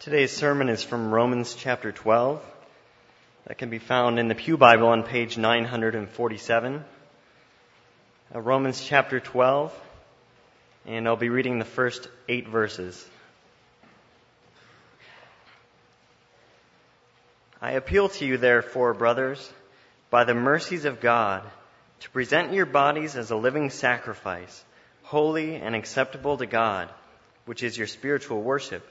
Today's sermon is from Romans chapter 12. That can be found in the Pew Bible on page 947. Uh, Romans chapter 12, and I'll be reading the first eight verses. I appeal to you, therefore, brothers, by the mercies of God, to present your bodies as a living sacrifice, holy and acceptable to God, which is your spiritual worship.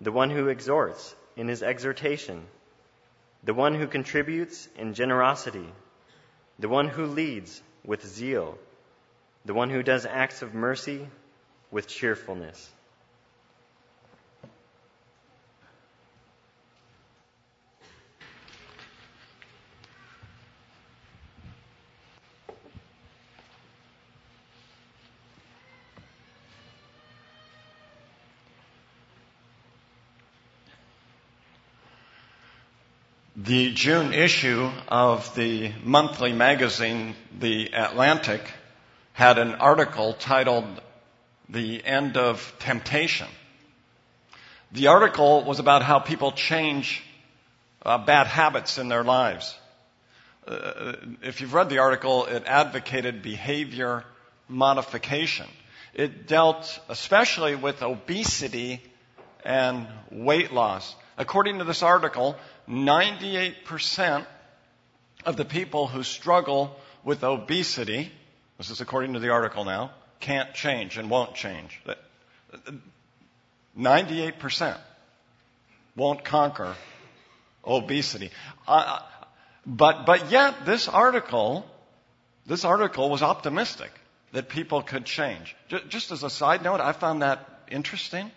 the one who exhorts in his exhortation, the one who contributes in generosity, the one who leads with zeal, the one who does acts of mercy with cheerfulness. The June issue of the monthly magazine, The Atlantic, had an article titled The End of Temptation. The article was about how people change uh, bad habits in their lives. Uh, if you've read the article, it advocated behavior modification. It dealt especially with obesity and weight loss. According to this article, 98% of the people who struggle with obesity, this is according to the article now, can't change and won't change. 98% won't conquer obesity. Uh, but, but yet, this article, this article was optimistic that people could change. Just as a side note, I found that interesting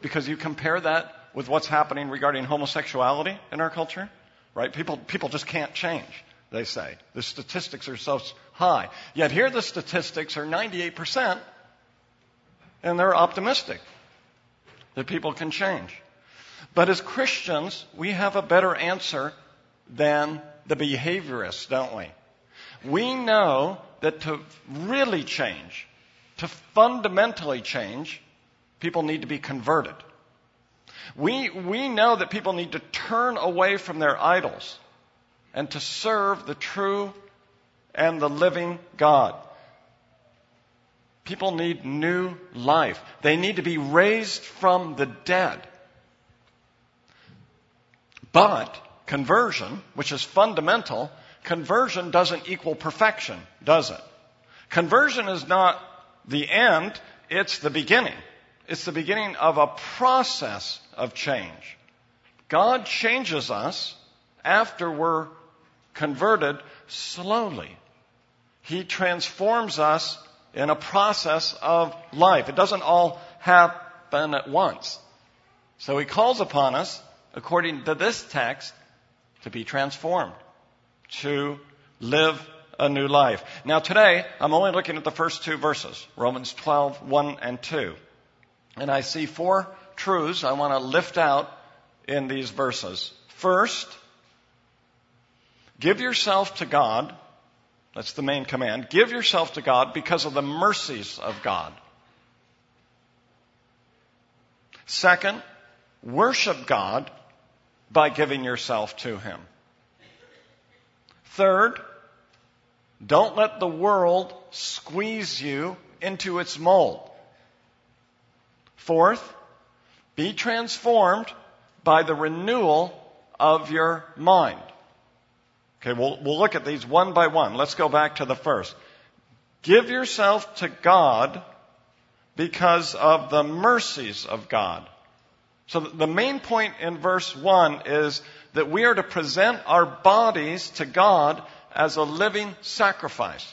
because you compare that with what's happening regarding homosexuality in our culture, right? People, people just can't change, they say. The statistics are so high. Yet here the statistics are 98%, and they're optimistic that people can change. But as Christians, we have a better answer than the behaviorists, don't we? We know that to really change, to fundamentally change, people need to be converted. We, we know that people need to turn away from their idols and to serve the true and the living God. People need new life. They need to be raised from the dead. But conversion, which is fundamental, conversion doesn't equal perfection, does it? Conversion is not the end, it's the beginning. It's the beginning of a process of change. God changes us after we're converted slowly. He transforms us in a process of life. It doesn't all happen at once. So he calls upon us, according to this text, to be transformed, to live a new life. Now today, I'm only looking at the first two verses, Romans 12, 1 and 2. And I see four truths I want to lift out in these verses. First, give yourself to God. That's the main command. Give yourself to God because of the mercies of God. Second, worship God by giving yourself to Him. Third, don't let the world squeeze you into its mold. Fourth, be transformed by the renewal of your mind. Okay, we'll, we'll look at these one by one. Let's go back to the first. Give yourself to God because of the mercies of God. So the main point in verse 1 is that we are to present our bodies to God as a living sacrifice.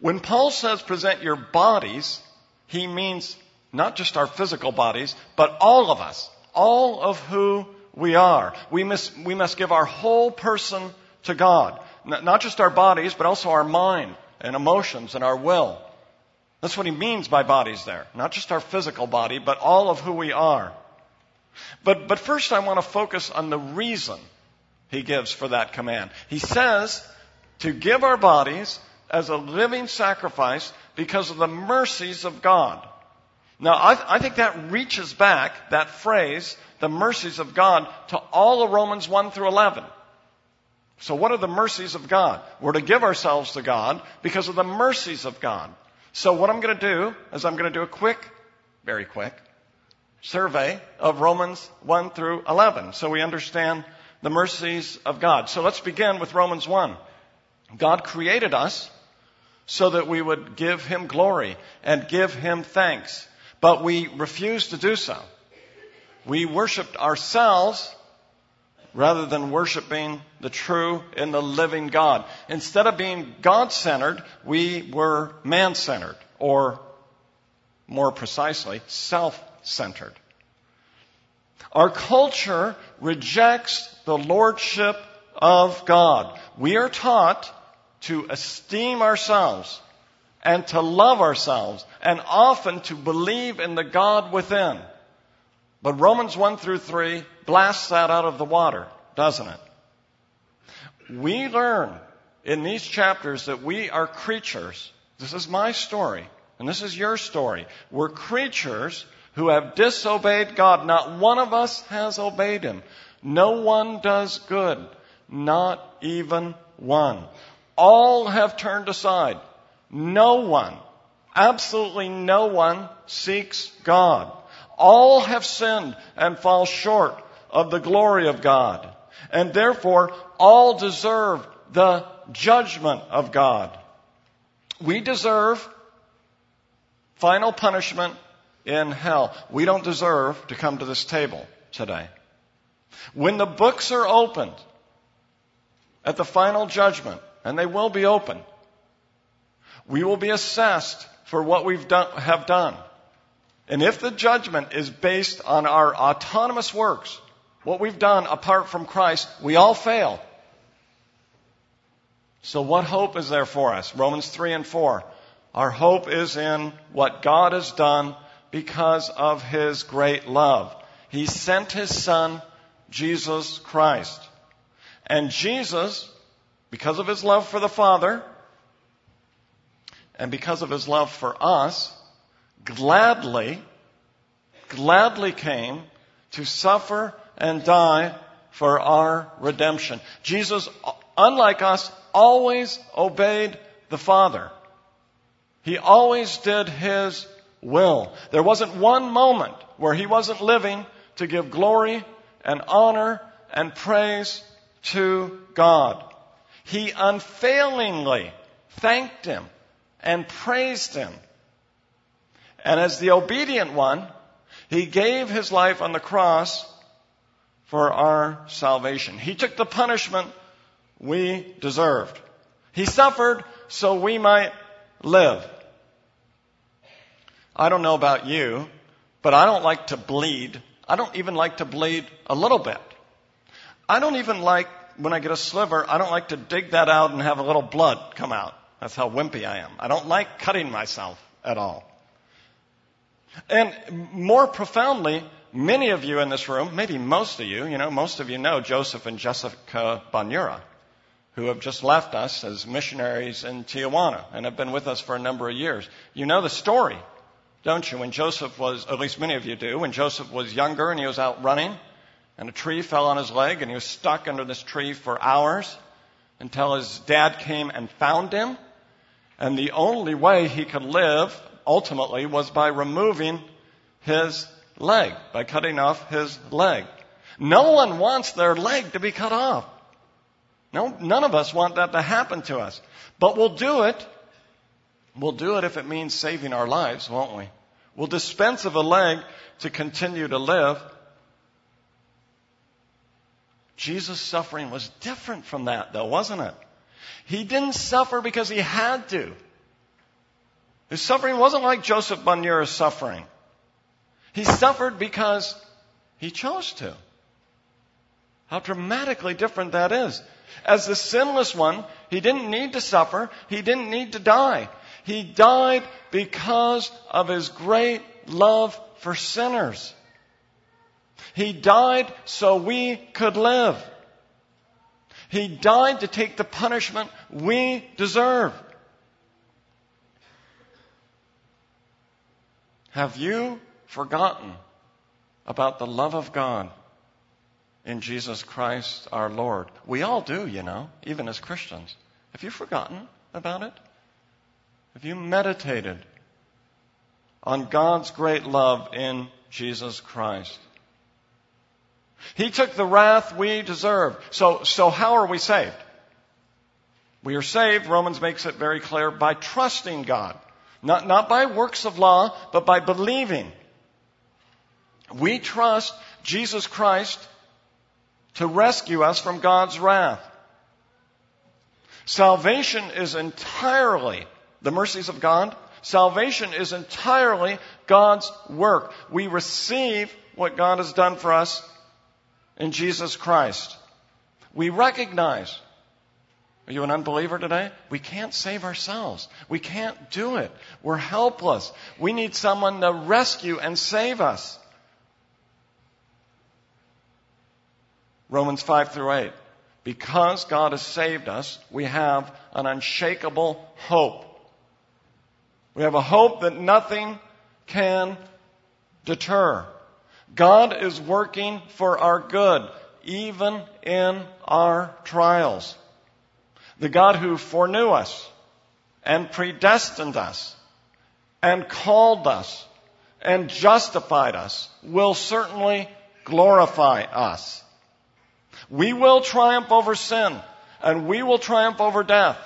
When Paul says present your bodies, he means not just our physical bodies, but all of us, all of who we are. We must, we must give our whole person to God. Not just our bodies, but also our mind and emotions and our will. That's what he means by bodies there. Not just our physical body, but all of who we are. But, but first I want to focus on the reason he gives for that command. He says to give our bodies as a living sacrifice because of the mercies of God. Now, I, I, think that reaches back, that phrase, the mercies of God, to all of Romans 1 through 11. So what are the mercies of God? We're to give ourselves to God because of the mercies of God. So what I'm going to do is I'm going to do a quick, very quick, survey of Romans 1 through 11 so we understand the mercies of God. So let's begin with Romans 1. God created us so that we would give Him glory and give Him thanks. But we refused to do so. We worshiped ourselves rather than worshiping the true and the living God. Instead of being God centered, we were man centered, or more precisely, self centered. Our culture rejects the lordship of God. We are taught to esteem ourselves and to love ourselves and often to believe in the God within. But Romans 1 through 3 blasts that out of the water, doesn't it? We learn in these chapters that we are creatures. This is my story, and this is your story. We're creatures who have disobeyed God. Not one of us has obeyed Him. No one does good. Not even one. All have turned aside. No one, absolutely no one seeks God. All have sinned and fall short of the glory of God. And therefore, all deserve the judgment of God. We deserve final punishment in hell. We don't deserve to come to this table today. When the books are opened at the final judgment, and they will be open, we will be assessed for what we have done. And if the judgment is based on our autonomous works, what we've done apart from Christ, we all fail. So what hope is there for us? Romans 3 and 4. Our hope is in what God has done because of his great love. He sent his son, Jesus Christ. And Jesus, because of his love for the Father, and because of his love for us, gladly, gladly came to suffer and die for our redemption. Jesus, unlike us, always obeyed the Father. He always did his will. There wasn't one moment where he wasn't living to give glory and honor and praise to God. He unfailingly thanked him and praised him. And as the obedient one, he gave his life on the cross for our salvation. He took the punishment we deserved. He suffered so we might live. I don't know about you, but I don't like to bleed. I don't even like to bleed a little bit. I don't even like, when I get a sliver, I don't like to dig that out and have a little blood come out. That's how wimpy I am. I don't like cutting myself at all. And more profoundly, many of you in this room, maybe most of you, you know, most of you know Joseph and Jessica Bonura, who have just left us as missionaries in Tijuana and have been with us for a number of years. You know the story don't you? When Joseph was, at least many of you do, when Joseph was younger and he was out running and a tree fell on his leg and he was stuck under this tree for hours until his dad came and found him. And the only way he could live ultimately was by removing his leg, by cutting off his leg. No one wants their leg to be cut off. No, none of us want that to happen to us. But we'll do it. We'll do it if it means saving our lives, won't we? We'll dispense of a leg to continue to live. Jesus' suffering was different from that, though, wasn't it? He didn't suffer because he had to. His suffering wasn't like Joseph Bonura's suffering. He suffered because he chose to. How dramatically different that is. As the sinless one, he didn't need to suffer. He didn't need to die. He died because of his great love for sinners. He died so we could live. He died to take the punishment we deserve. Have you forgotten about the love of God in Jesus Christ our Lord? We all do, you know, even as Christians. Have you forgotten about it? Have you meditated on God's great love in Jesus Christ? He took the wrath we deserve. So, so how are we saved? We are saved, Romans makes it very clear, by trusting God. Not, not by works of law, but by believing. We trust Jesus Christ to rescue us from God's wrath. Salvation is entirely the mercies of God. Salvation is entirely God's work. We receive what God has done for us in Jesus Christ. We recognize are you an unbeliever today? We can't save ourselves. We can't do it. We're helpless. We need someone to rescue and save us. Romans 5 through 8. Because God has saved us, we have an unshakable hope. We have a hope that nothing can deter. God is working for our good, even in our trials. The God who foreknew us and predestined us and called us and justified us will certainly glorify us. We will triumph over sin and we will triumph over death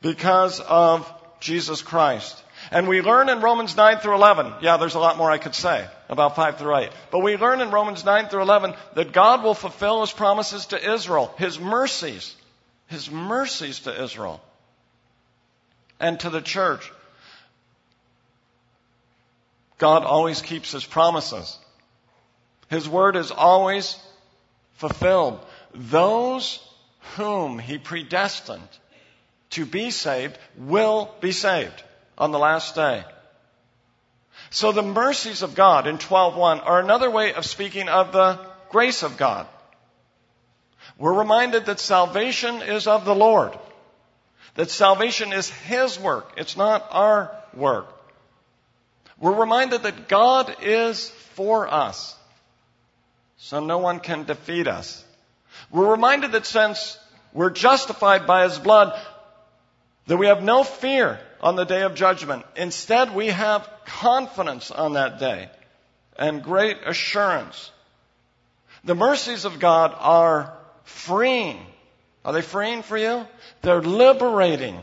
because of Jesus Christ. And we learn in Romans 9 through 11, yeah, there's a lot more I could say about 5 through 8, but we learn in Romans 9 through 11 that God will fulfill His promises to Israel, His mercies, His mercies to Israel and to the church. God always keeps His promises. His word is always fulfilled. Those whom He predestined to be saved will be saved on the last day. So the mercies of God in 12.1 are another way of speaking of the grace of God. We're reminded that salvation is of the Lord. That salvation is His work. It's not our work. We're reminded that God is for us. So no one can defeat us. We're reminded that since we're justified by His blood, that we have no fear on the day of judgment. Instead, we have confidence on that day and great assurance. The mercies of God are freeing. Are they freeing for you? They're liberating.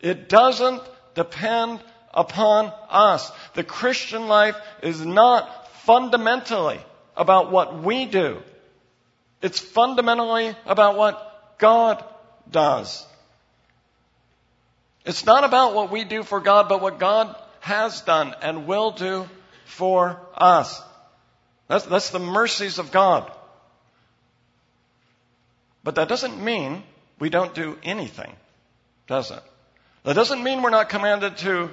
It doesn't depend upon us. The Christian life is not fundamentally about what we do. It's fundamentally about what God does. It's not about what we do for God, but what God has done and will do for us. That's, that's the mercies of God. But that doesn't mean we don't do anything, does it? That doesn't mean we're not commanded to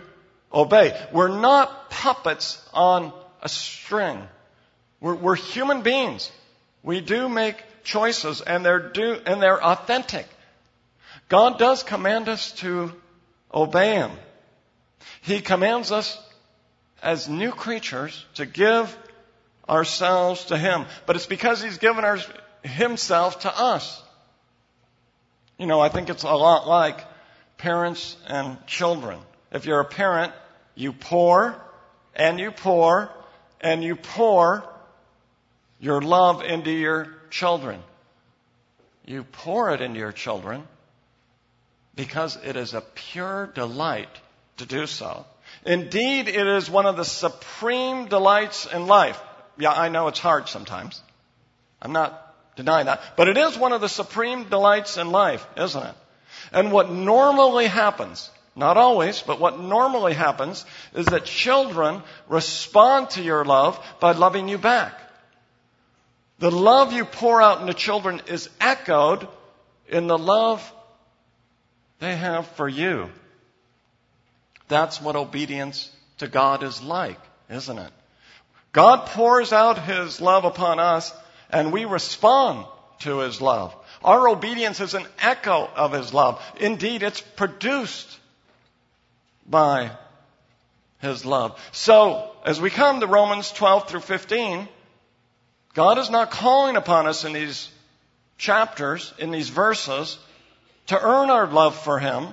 obey. We're not puppets on a string. We're, we're human beings. We do make choices and they're do, and they're authentic. God does command us to obey Him. He commands us as new creatures to give ourselves to Him. But it's because He's given our, Himself to us. You know, I think it's a lot like parents and children. If you're a parent, you pour and you pour and you pour your love into your children. You pour it into your children because it is a pure delight to do so. Indeed, it is one of the supreme delights in life. Yeah, I know it's hard sometimes. I'm not denying that. But it is one of the supreme delights in life, isn't it? And what normally happens, not always, but what normally happens is that children respond to your love by loving you back. The love you pour out into children is echoed in the love they have for you. That's what obedience to God is like, isn't it? God pours out His love upon us and we respond to His love. Our obedience is an echo of His love. Indeed, it's produced by His love. So, as we come to Romans 12 through 15, God is not calling upon us in these chapters, in these verses, to earn our love for Him.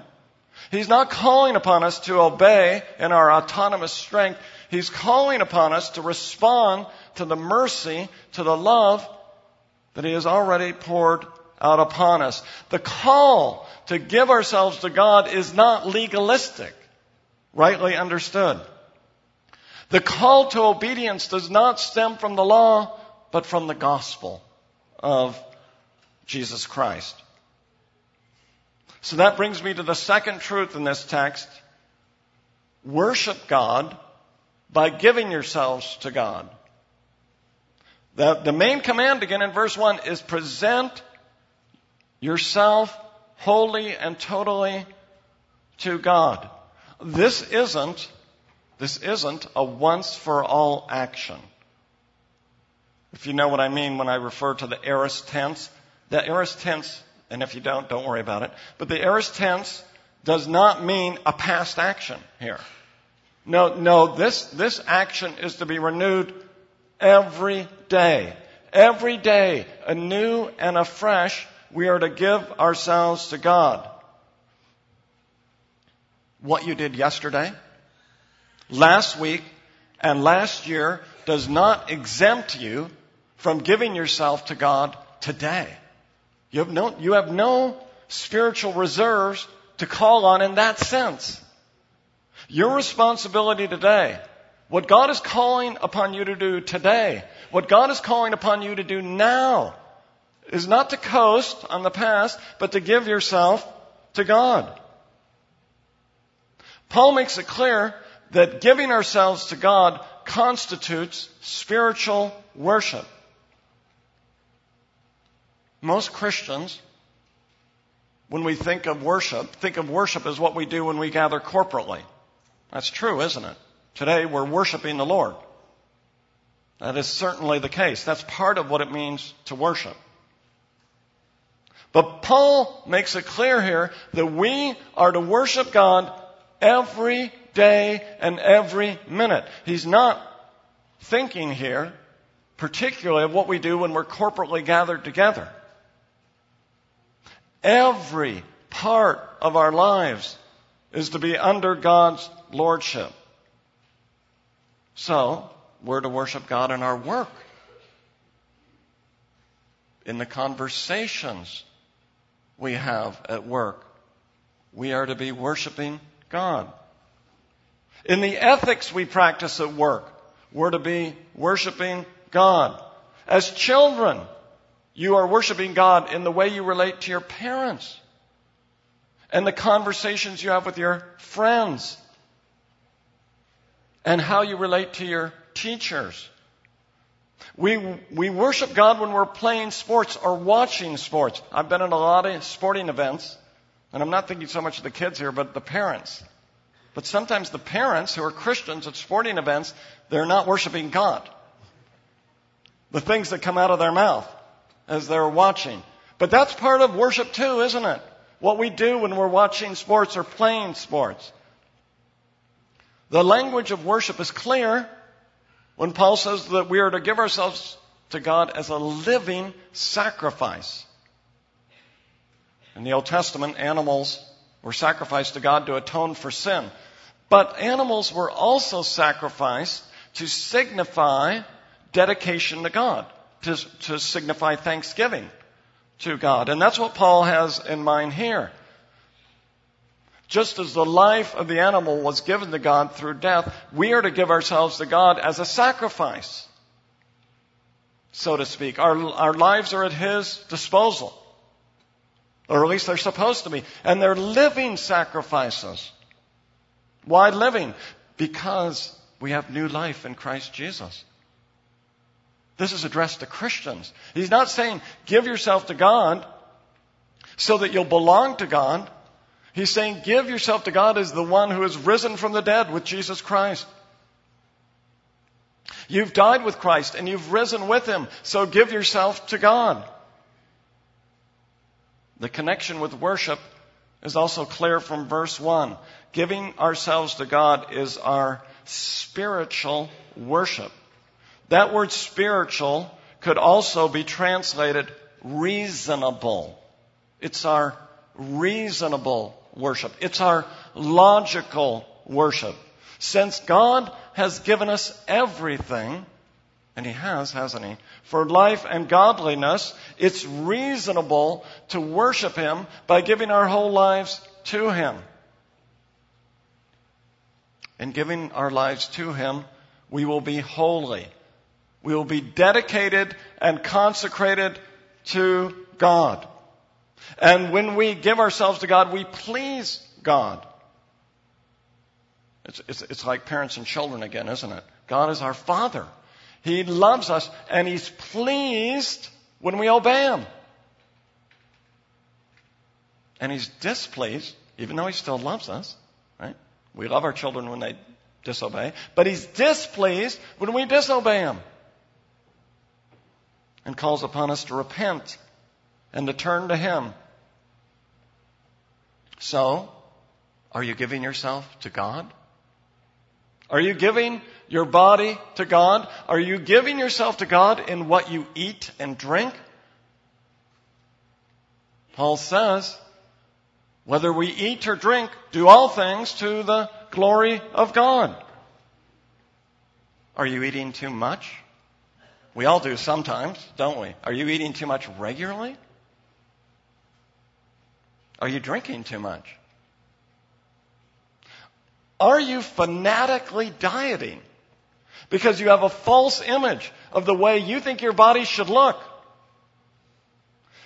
He's not calling upon us to obey in our autonomous strength. He's calling upon us to respond to the mercy, to the love that He has already poured out upon us. The call to give ourselves to God is not legalistic, rightly understood. The call to obedience does not stem from the law, but from the gospel of Jesus Christ. So that brings me to the second truth in this text. Worship God by giving yourselves to God. The, the main command again in verse 1 is present yourself wholly and totally to God. This isn't, this isn't a once for all action. If you know what I mean when I refer to the aorist tense, the aorist tense, and if you don't, don't worry about it, but the aorist tense does not mean a past action here. No, no, this, this action is to be renewed every day. Every day, anew and afresh, we are to give ourselves to God. What you did yesterday, last week, and last year does not exempt you from giving yourself to God today. You have no, you have no spiritual reserves to call on in that sense. Your responsibility today, what God is calling upon you to do today, what God is calling upon you to do now, is not to coast on the past, but to give yourself to God. Paul makes it clear that giving ourselves to God constitutes spiritual worship. Most Christians, when we think of worship, think of worship as what we do when we gather corporately. That's true, isn't it? Today we're worshiping the Lord. That is certainly the case. That's part of what it means to worship. But Paul makes it clear here that we are to worship God every day and every minute. He's not thinking here particularly of what we do when we're corporately gathered together. Every part of our lives is to be under God's lordship. So, we're to worship God in our work, in the conversations we have at work. We are to be worshiping God. In the ethics we practice at work, we're to be worshiping God. As children, you are worshiping God in the way you relate to your parents and the conversations you have with your friends and how you relate to your teachers. We, we worship God when we're playing sports or watching sports. I've been in a lot of sporting events, and I'm not thinking so much of the kids here, but the parents. But sometimes the parents who are Christians at sporting events, they're not worshiping God. The things that come out of their mouth as they're watching. But that's part of worship too, isn't it? What we do when we're watching sports or playing sports. The language of worship is clear when Paul says that we are to give ourselves to God as a living sacrifice. In the Old Testament, animals were sacrificed to God to atone for sin. But animals were also sacrificed to signify dedication to God. To, to signify thanksgiving to God. And that's what Paul has in mind here. Just as the life of the animal was given to God through death, we are to give ourselves to God as a sacrifice, so to speak. Our, our lives are at His disposal. Or at least they're supposed to be. And they're living sacrifices. Why living? Because we have new life in Christ Jesus. This is addressed to Christians. He's not saying give yourself to God so that you'll belong to God. He's saying give yourself to God as the one who has risen from the dead with Jesus Christ. You've died with Christ and you've risen with Him, so give yourself to God. The connection with worship is also clear from verse 1. Giving ourselves to God is our spiritual worship. That word spiritual could also be translated reasonable. It's our reasonable worship. It's our logical worship. Since God has given us everything, and He has, hasn't He? For life and godliness, it's reasonable to worship Him by giving our whole lives to Him. In giving our lives to Him, we will be holy. We will be dedicated and consecrated to God. And when we give ourselves to God, we please God. It's, it's, it's like parents and children again, isn't it? God is our Father. He loves us and He's pleased when we obey Him. And He's displeased, even though He still loves us, right? We love our children when they disobey, but He's displeased when we disobey Him. And calls upon us to repent and to turn to Him. So, are you giving yourself to God? Are you giving your body to God? Are you giving yourself to God in what you eat and drink? Paul says, whether we eat or drink, do all things to the glory of God. Are you eating too much? We all do sometimes, don't we? Are you eating too much regularly? Are you drinking too much? Are you fanatically dieting because you have a false image of the way you think your body should look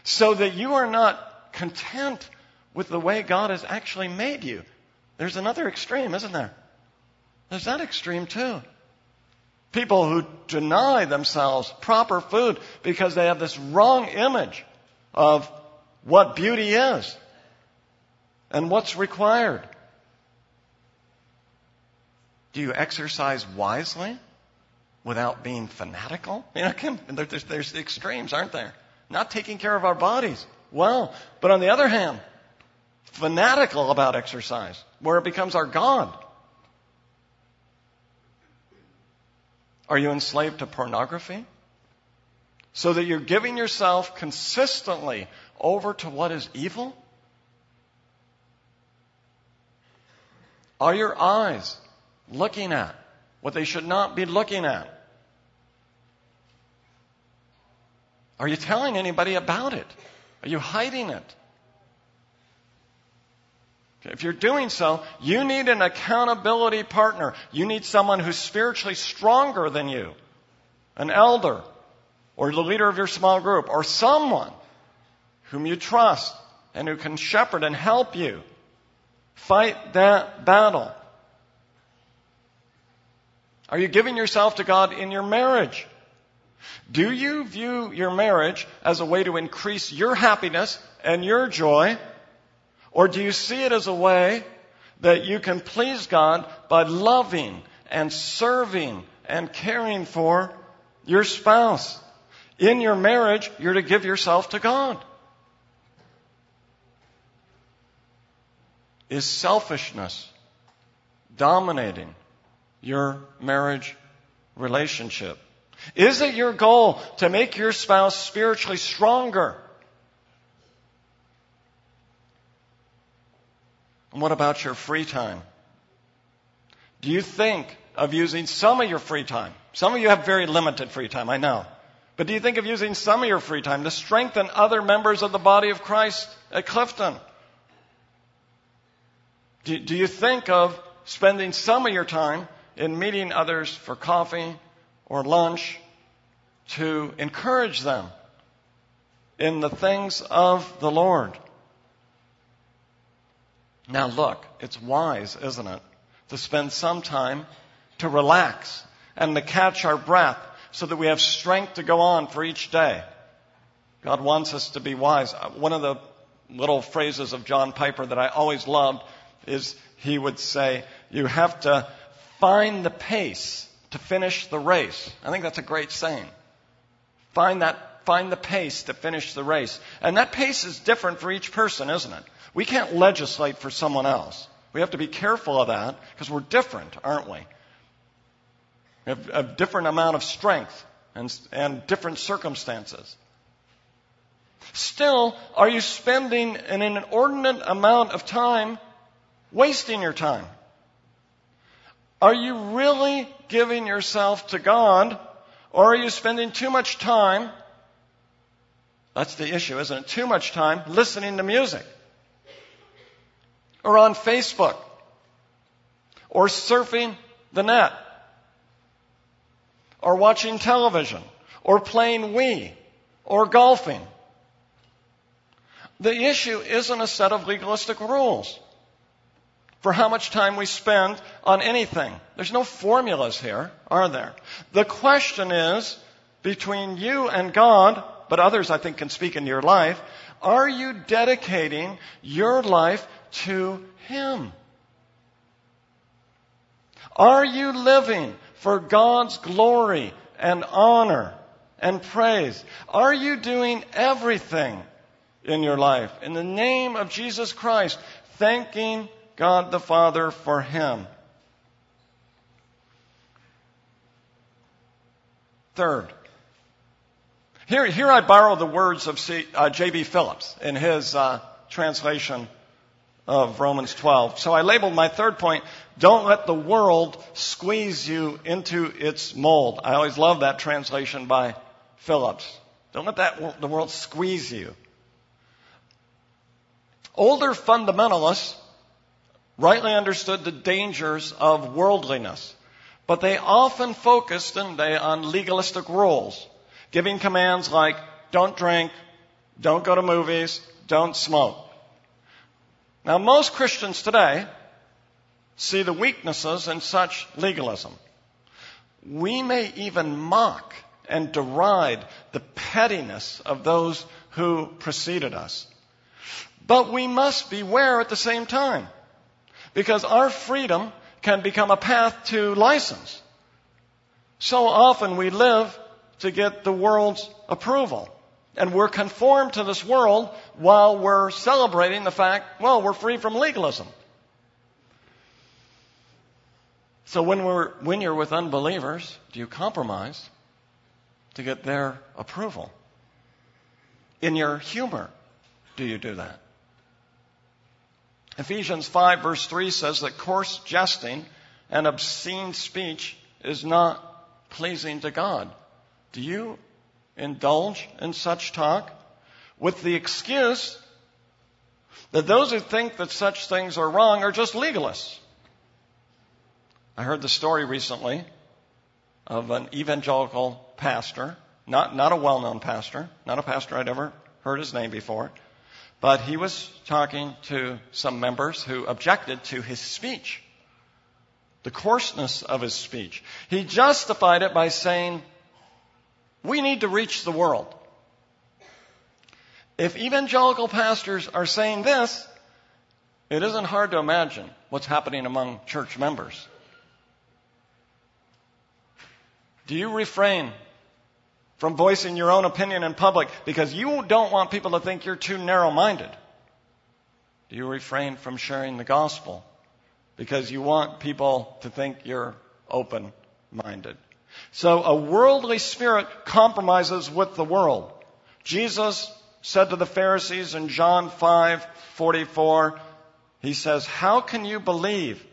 so that you are not content with the way God has actually made you? There's another extreme, isn't there? There's that extreme too. People who deny themselves proper food because they have this wrong image of what beauty is and what's required. Do you exercise wisely without being fanatical? You know, there's, there's the extremes, aren't there? Not taking care of our bodies well, but on the other hand, fanatical about exercise, where it becomes our God. Are you enslaved to pornography? So that you're giving yourself consistently over to what is evil? Are your eyes looking at what they should not be looking at? Are you telling anybody about it? Are you hiding it? If you're doing so, you need an accountability partner. You need someone who's spiritually stronger than you, an elder, or the leader of your small group, or someone whom you trust and who can shepherd and help you Fight that battle. Are you giving yourself to God in your marriage? Do you view your marriage as a way to increase your happiness and your joy? Or do you see it as a way that you can please God by loving and serving and caring for your spouse? In your marriage, you're to give yourself to God. Is selfishness dominating your marriage relationship? Is it your goal to make your spouse spiritually stronger? And what about your free time? Do you think of using some of your free time? Some of you have very limited free time, I know. But do you think of using some of your free time to strengthen other members of the body of Christ at Clifton? Do, do you think of spending some of your time in meeting others for coffee or lunch to encourage them in the things of the Lord? Now look, it's wise, isn't it, to spend some time to relax and to catch our breath so that we have strength to go on for each day. God wants us to be wise. Uh, one of the little phrases of John Piper that I always loved is he would say, you have to find the pace to finish the race. I think that's a great saying. Find that, find the pace to finish the race. And that pace is different for each person, isn't it? We can't legislate for someone else. We have to be careful of that because we're different, aren't we? We have a different amount of strength and, and different circumstances. Still, are you spending an inordinate amount of time wasting your time? Are you really giving yourself to God or are you spending too much time? That's the issue, isn't it? Too much time listening to music or on Facebook or surfing the net or watching television or playing Wii or golfing. The issue isn't a set of legalistic rules for how much time we spend on anything. There's no formulas here, are there? The question is, between you and God, but others I think can speak in your life, are you dedicating your life to Him? Are you living for God's glory and honor and praise? Are you doing everything in your life in the name of Jesus Christ, thanking God the Father for Him. Third, here, here I borrow the words of uh, J.B. Phillips in his uh, translation of Romans 12. So I labeled my third point, don't let the world squeeze you into its mold. I always love that translation by Phillips. Don't let that, the world squeeze you. Older fundamentalists rightly understood the dangers of worldliness, but they often focused, didn't they, on legalistic rules, giving commands like don't drink, don't go to movies, don't smoke. Now, most Christians today see the weaknesses in such legalism. We may even mock and deride the pettiness of those who preceded us. But we must beware at the same time. Because our freedom can become a path to license. So often we live to get the world's approval. And we're conformed to this world while we're celebrating the fact, well, we're free from legalism. So when we're, when you're with unbelievers, do you compromise to get their approval? In your humor, do you do that? Ephesians 5 verse 3 says that coarse jesting and obscene speech is not pleasing to God. Do you indulge in such talk with the excuse that those who think that such things are wrong are just legalists? I heard the story recently of an evangelical pastor, not, not a well-known pastor, not a pastor I'd ever heard his name before, but he was talking to some members who objected to his speech, the coarseness of his speech. He justified it by saying, we need to reach the world. If evangelical pastors are saying this, it isn't hard to imagine what's happening among church members. Do you refrain from voicing your own opinion in public because you don't want people to think you're too narrow minded? Do you refrain from sharing the gospel because you want people to think you're open minded? So a worldly spirit compromises with the world. Jesus said to the Pharisees in John 5:44, he says, "How can you believe?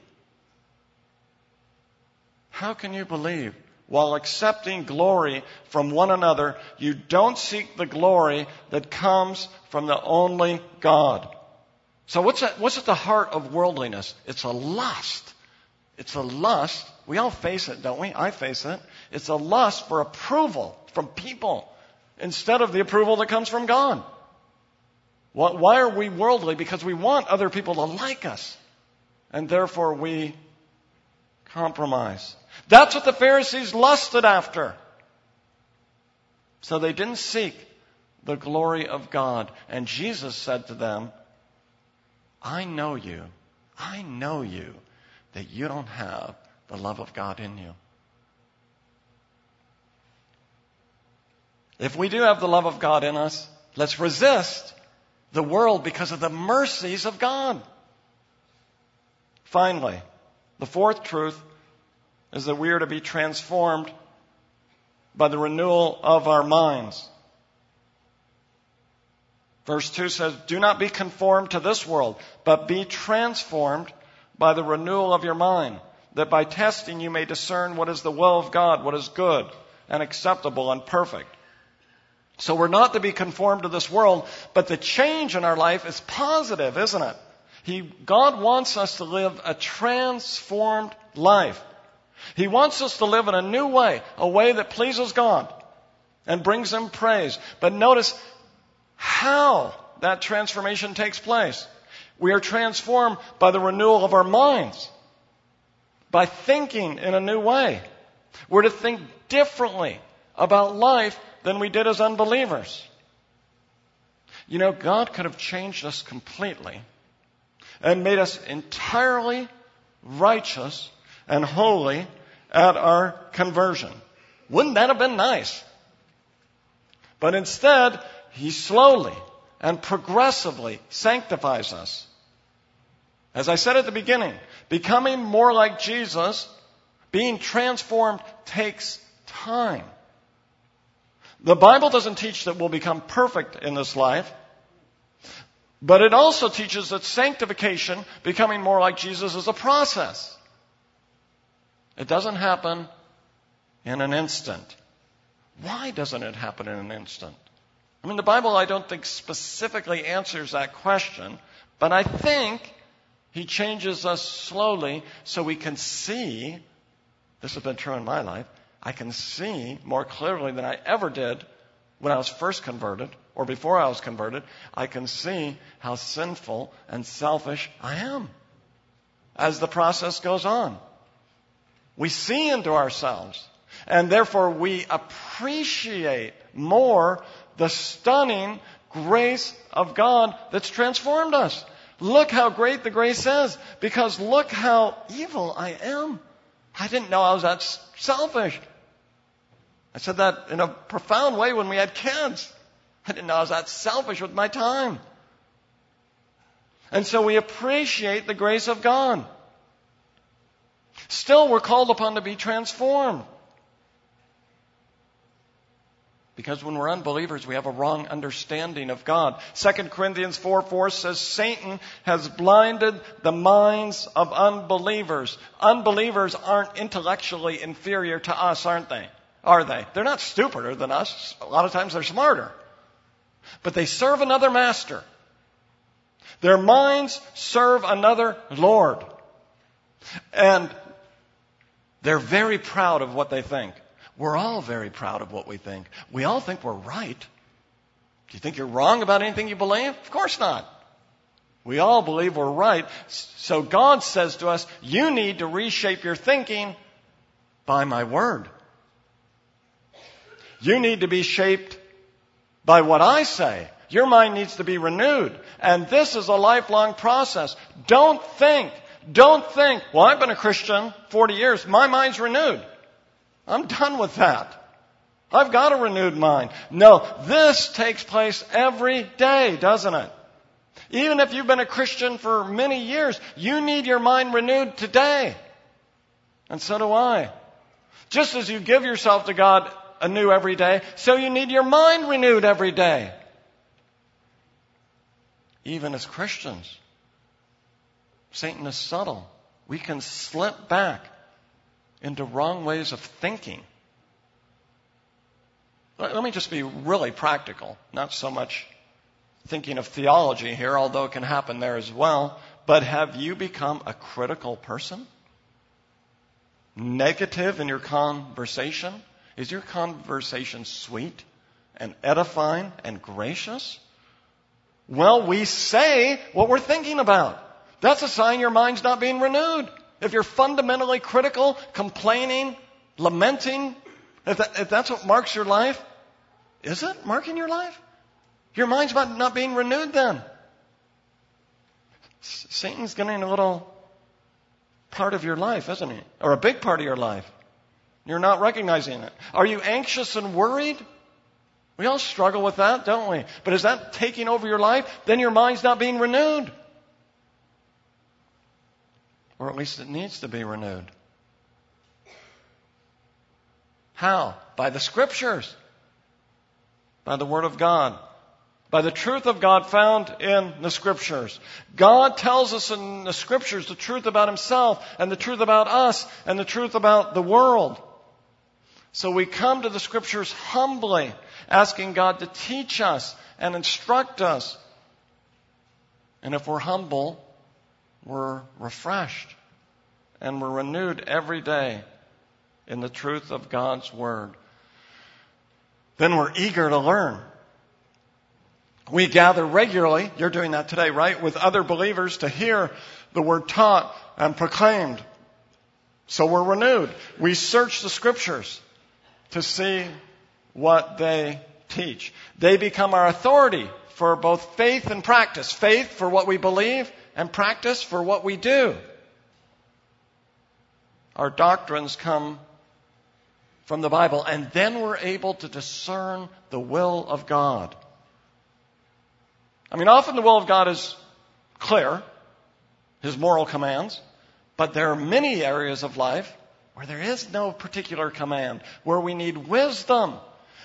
How can you believe while accepting glory from one another, you don't seek the glory that comes from the only God. So what's, what's at the heart of worldliness? It's a lust. It's a lust. We all face it, don't we? I face it. It's a lust for approval from people instead of the approval that comes from God. Why are we worldly? Because we want other people to like us. And therefore we compromise. That's what the Pharisees lusted after. So they didn't seek the glory of God. And Jesus said to them, I know you. I know you that you don't have the love of God in you. If we do have the love of God in us, let's resist the world because of the mercies of God. Finally, the fourth truth is that we are to be transformed by the renewal of our minds. Verse 2 says, Do not be conformed to this world, but be transformed by the renewal of your mind, that by testing you may discern what is the will of God, what is good and acceptable and perfect. So we're not to be conformed to this world, but the change in our life is positive, isn't it? He, God wants us to live a transformed life. He wants us to live in a new way, a way that pleases God and brings Him praise. But notice how that transformation takes place. We are transformed by the renewal of our minds, by thinking in a new way. We're to think differently about life than we did as unbelievers. You know, God could have changed us completely and made us entirely righteous and holy at our conversion. Wouldn't that have been nice? But instead, He slowly and progressively sanctifies us. As I said at the beginning, becoming more like Jesus, being transformed takes time. The Bible doesn't teach that we'll become perfect in this life, but it also teaches that sanctification, becoming more like Jesus, is a process. It doesn't happen in an instant. Why doesn't it happen in an instant? I mean, the Bible, I don't think, specifically answers that question, but I think He changes us slowly so we can see, this has been true in my life, I can see more clearly than I ever did when I was first converted or before I was converted. I can see how sinful and selfish I am as the process goes on. We see into ourselves. And therefore we appreciate more the stunning grace of God that's transformed us. Look how great the grace is because look how evil I am. I didn't know I was that selfish. I said that in a profound way when we had kids. I didn't know I was that selfish with my time. And so we appreciate the grace of God. Still, we're called upon to be transformed. Because when we're unbelievers, we have a wrong understanding of God. 2 Corinthians 4 4 says, Satan has blinded the minds of unbelievers. Unbelievers aren't intellectually inferior to us, aren't they? Are they? They're not stupider than us. A lot of times they're smarter. But they serve another master. Their minds serve another Lord. And they're very proud of what they think. We're all very proud of what we think. We all think we're right. Do you think you're wrong about anything you believe? Of course not. We all believe we're right. So God says to us, you need to reshape your thinking by my word. You need to be shaped by what I say. Your mind needs to be renewed. And this is a lifelong process. Don't think don't think, well, I've been a Christian 40 years. My mind's renewed. I'm done with that. I've got a renewed mind. No, this takes place every day, doesn't it? Even if you've been a Christian for many years, you need your mind renewed today. And so do I. Just as you give yourself to God anew every day, so you need your mind renewed every day. Even as Christians. Satan is subtle. We can slip back into wrong ways of thinking Let me just be really practical, not so much thinking of theology here, although it can happen there as well. But have you become a critical person? Negative in your conversation? Is your conversation sweet and edifying and gracious? Well, we say what we're thinking about. That's a sign your mind's not being renewed. If you're fundamentally critical, complaining, lamenting, if, that, if that's what marks your life, is it marking your life? Your mind's not being renewed then. Satan's getting a little part of your life, isn't he? Or a big part of your life. You're not recognizing it. Are you anxious and worried? We all struggle with that, don't we? But is that taking over your life? Then your mind's not being renewed. Or at least it needs to be renewed. How? By the scriptures. By the Word of God. By the truth of God found in the scriptures. God tells us in the scriptures the truth about Himself and the truth about us and the truth about the world. So we come to the scriptures humbly, asking God to teach us and instruct us. And if we're humble, we're refreshed and we're renewed every day in the truth of God's Word. Then we're eager to learn. We gather regularly, you're doing that today, right, with other believers to hear the Word taught and proclaimed. So we're renewed. We search the Scriptures to see what they teach. They become our authority for both faith and practice. Faith for what we believe and practice for what we do. Our doctrines come from the Bible, and then we're able to discern the will of God. I mean, often the will of God is clear, His moral commands, but there are many areas of life where there is no particular command, where we need wisdom.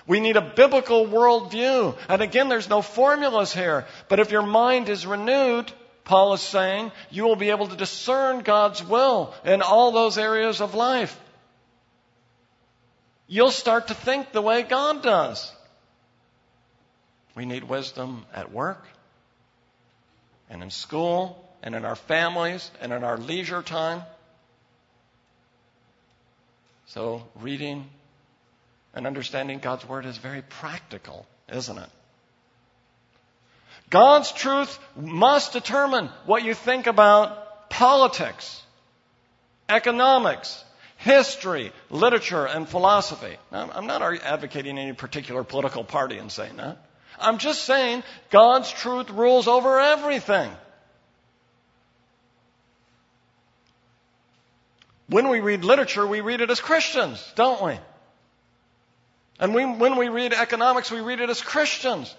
We need a biblical worldview. And again, there's no formulas here. But if your mind is renewed, Paul is saying, you will be able to discern God's will in all those areas of life. You'll start to think the way God does. We need wisdom at work and in school and in our families and in our leisure time. So, reading and understanding God's Word is very practical, isn't it? God's truth must determine what you think about politics, economics, history, literature, and philosophy. Now, I'm not advocating any particular political party in saying that. I'm just saying God's truth rules over everything. When we read literature, we read it as Christians, don't we? And we, when we read economics, we read it as Christians.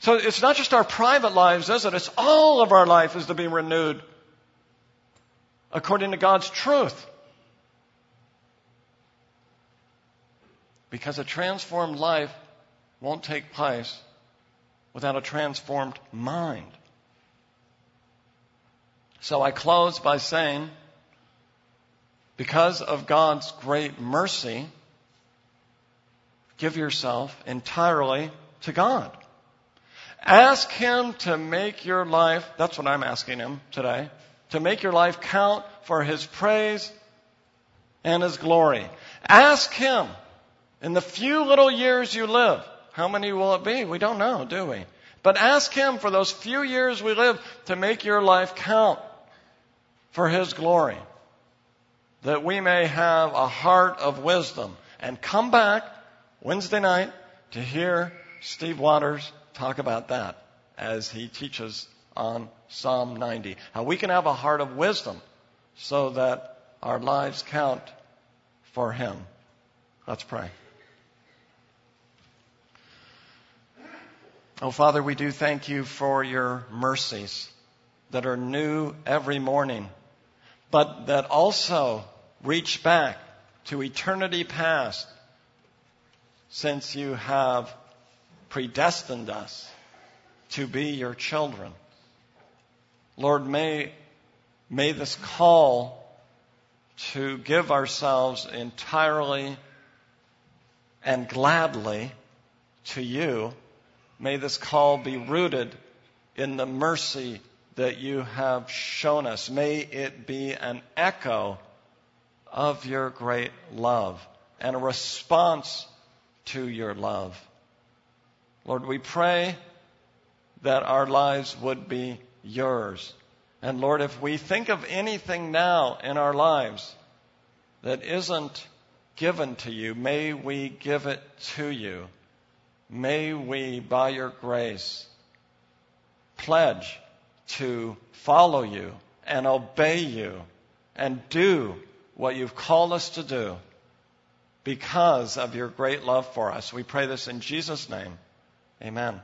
So it's not just our private lives, is it? It's all of our life is to be renewed according to God's truth. Because a transformed life won't take place without a transformed mind. So I close by saying, because of God's great mercy, give yourself entirely to God. Ask Him to make your life, that's what I'm asking Him today, to make your life count for His praise and His glory. Ask Him in the few little years you live, how many will it be? We don't know, do we? But ask Him for those few years we live to make your life count for His glory. That we may have a heart of wisdom and come back Wednesday night to hear Steve Waters talk about that as he teaches on Psalm 90. How we can have a heart of wisdom so that our lives count for Him. Let's pray. Oh, Father, we do thank you for your mercies that are new every morning, but that also reach back to eternity past since you have predestined us to be your children. Lord, may, may this call to give ourselves entirely and gladly to you. May this call be rooted in the mercy that you have shown us. May it be an echo of your great love and a response to your love. Lord, we pray that our lives would be yours. And Lord, if we think of anything now in our lives that isn't given to you, may we give it to you. May we, by your grace, pledge to follow you and obey you and do what you've called us to do because of your great love for us. We pray this in Jesus' name. Amen.